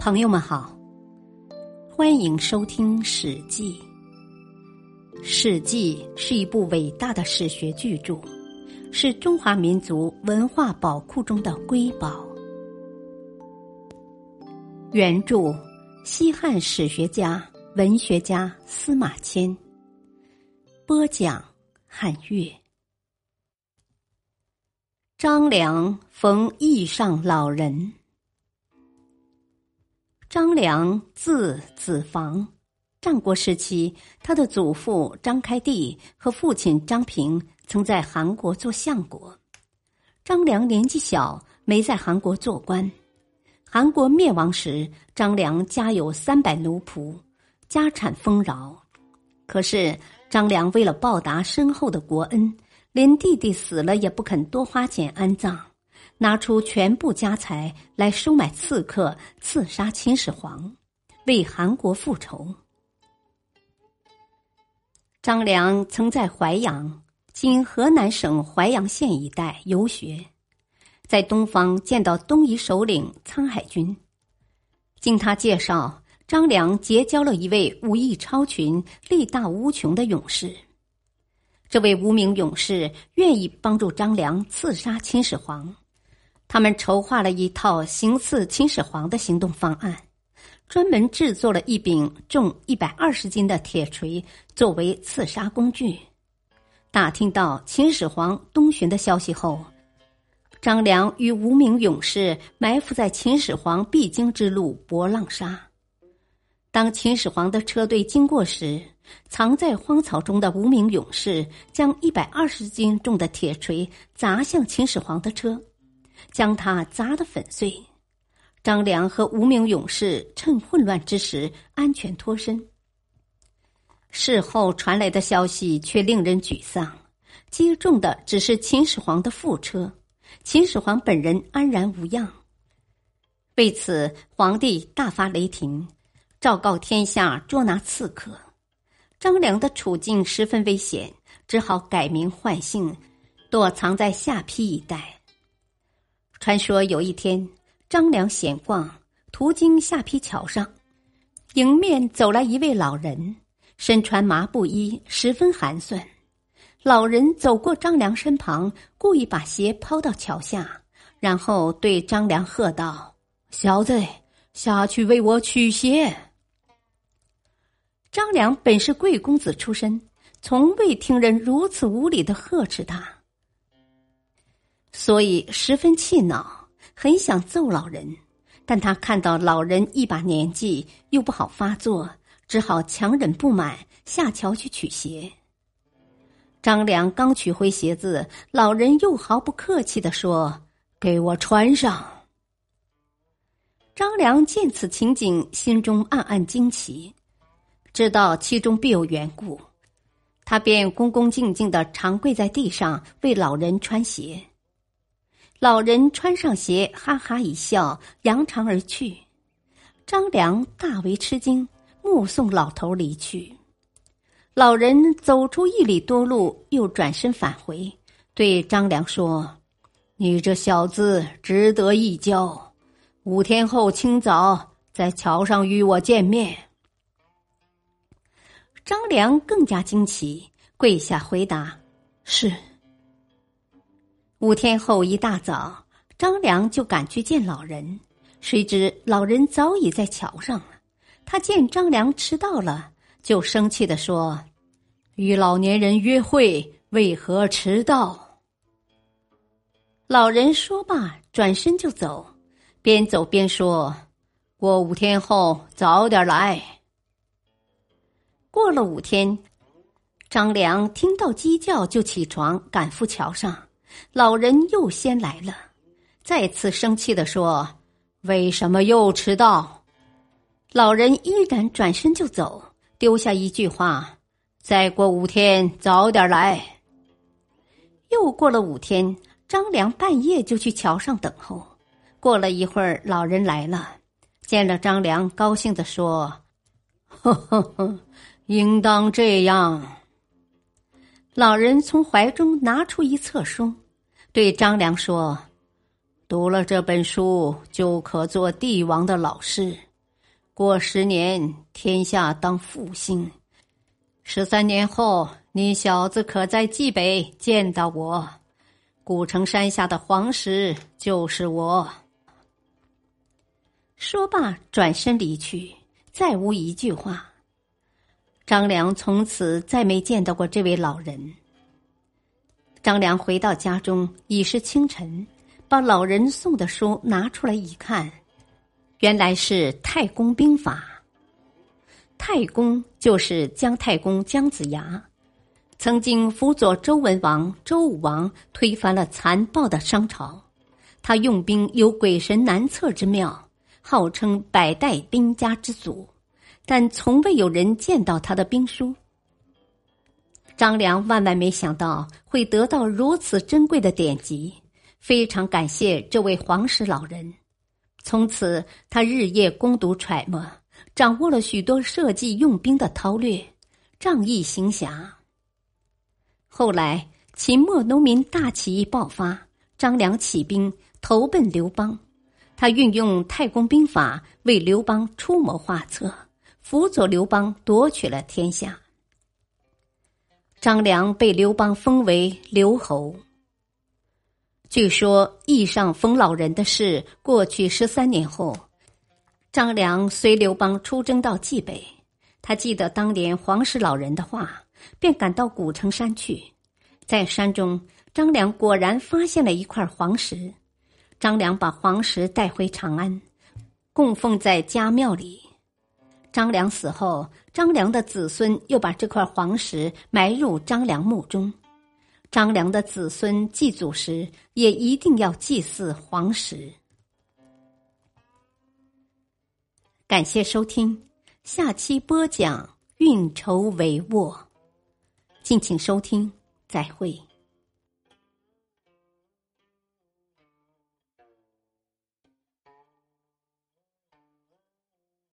朋友们好，欢迎收听《史记》。《史记》是一部伟大的史学巨著，是中华民族文化宝库中的瑰宝。原著：西汉史学家、文学家司马迁。播讲：汉乐。张良逢义上老人。张良字子房，战国时期，他的祖父张开地和父亲张平曾在韩国做相国。张良年纪小，没在韩国做官。韩国灭亡时，张良家有三百奴仆，家产丰饶。可是张良为了报答深厚的国恩，连弟弟死了也不肯多花钱安葬。拿出全部家财来收买刺客，刺杀秦始皇，为韩国复仇。张良曾在淮阳（今河南省淮阳县一带）游学，在东方见到东夷首领沧海军。经他介绍，张良结交了一位武艺超群、力大无穷的勇士。这位无名勇士愿意帮助张良刺杀秦始皇。他们筹划了一套行刺秦始皇的行动方案，专门制作了一柄重一百二十斤的铁锤作为刺杀工具。打听到秦始皇东巡的消息后，张良与无名勇士埋伏在秦始皇必经之路博浪沙。当秦始皇的车队经过时，藏在荒草中的无名勇士将一百二十斤重的铁锤砸向秦始皇的车。将他砸得粉碎，张良和无名勇士趁混乱之时安全脱身。事后传来的消息却令人沮丧，击中的只是秦始皇的副车，秦始皇本人安然无恙。为此，皇帝大发雷霆，昭告天下捉拿刺客。张良的处境十分危险，只好改名换姓，躲藏在下邳一带。传说有一天，张良闲逛，途经下邳桥上，迎面走来一位老人，身穿麻布衣，十分寒酸。老人走过张良身旁，故意把鞋抛到桥下，然后对张良喝道：“小子，下去为我取鞋。”张良本是贵公子出身，从未听人如此无礼的呵斥他。所以十分气恼，很想揍老人，但他看到老人一把年纪，又不好发作，只好强忍不满下桥去取鞋。张良刚取回鞋子，老人又毫不客气的说：“给我穿上。”张良见此情景，心中暗暗惊奇，知道其中必有缘故，他便恭恭敬敬的长跪在地上为老人穿鞋。老人穿上鞋，哈哈一笑，扬长而去。张良大为吃惊，目送老头离去。老人走出一里多路，又转身返回，对张良说：“你这小子值得一交，五天后清早在桥上与我见面。”张良更加惊奇，跪下回答：“是。”五天后一大早，张良就赶去见老人，谁知老人早已在桥上了。他见张良迟到了，就生气的说：“与老年人约会，为何迟到？”老人说罢，转身就走，边走边说：“过五天后早点来。”过了五天，张良听到鸡叫就起床，赶赴桥上。老人又先来了，再次生气的说：“为什么又迟到？”老人依然转身就走，丢下一句话：“再过五天早点来。”又过了五天，张良半夜就去桥上等候。过了一会儿，老人来了，见了张良，高兴的说：“呵呵呵，应当这样。”老人从怀中拿出一册书，对张良说：“读了这本书，就可做帝王的老师。过十年，天下当复兴。十三年后，你小子可在冀北见到我。古城山下的黄石就是我。”说罢，转身离去，再无一句话。张良从此再没见到过这位老人。张良回到家中，已是清晨，把老人送的书拿出来一看，原来是《太公兵法》。太公就是姜太公姜子牙，曾经辅佐周文王、周武王推翻了残暴的商朝。他用兵有鬼神难测之妙。号称百代兵家之祖，但从未有人见到他的兵书。张良万万没想到会得到如此珍贵的典籍，非常感谢这位黄石老人。从此，他日夜攻读揣摩，掌握了许多设计用兵的韬略，仗义行侠。后来，秦末农民大起义爆发，张良起兵投奔刘邦。他运用太公兵法为刘邦出谋划策，辅佐刘邦夺取了天下。张良被刘邦封为刘侯。据说义上封老人的事过去十三年后，张良随刘邦出征到冀北，他记得当年黄石老人的话，便赶到古城山去。在山中，张良果然发现了一块黄石。张良把黄石带回长安，供奉在家庙里。张良死后，张良的子孙又把这块黄石埋入张良墓中。张良的子孙祭祖时，也一定要祭祀黄石。感谢收听，下期播讲运筹帷幄，敬请收听，再会。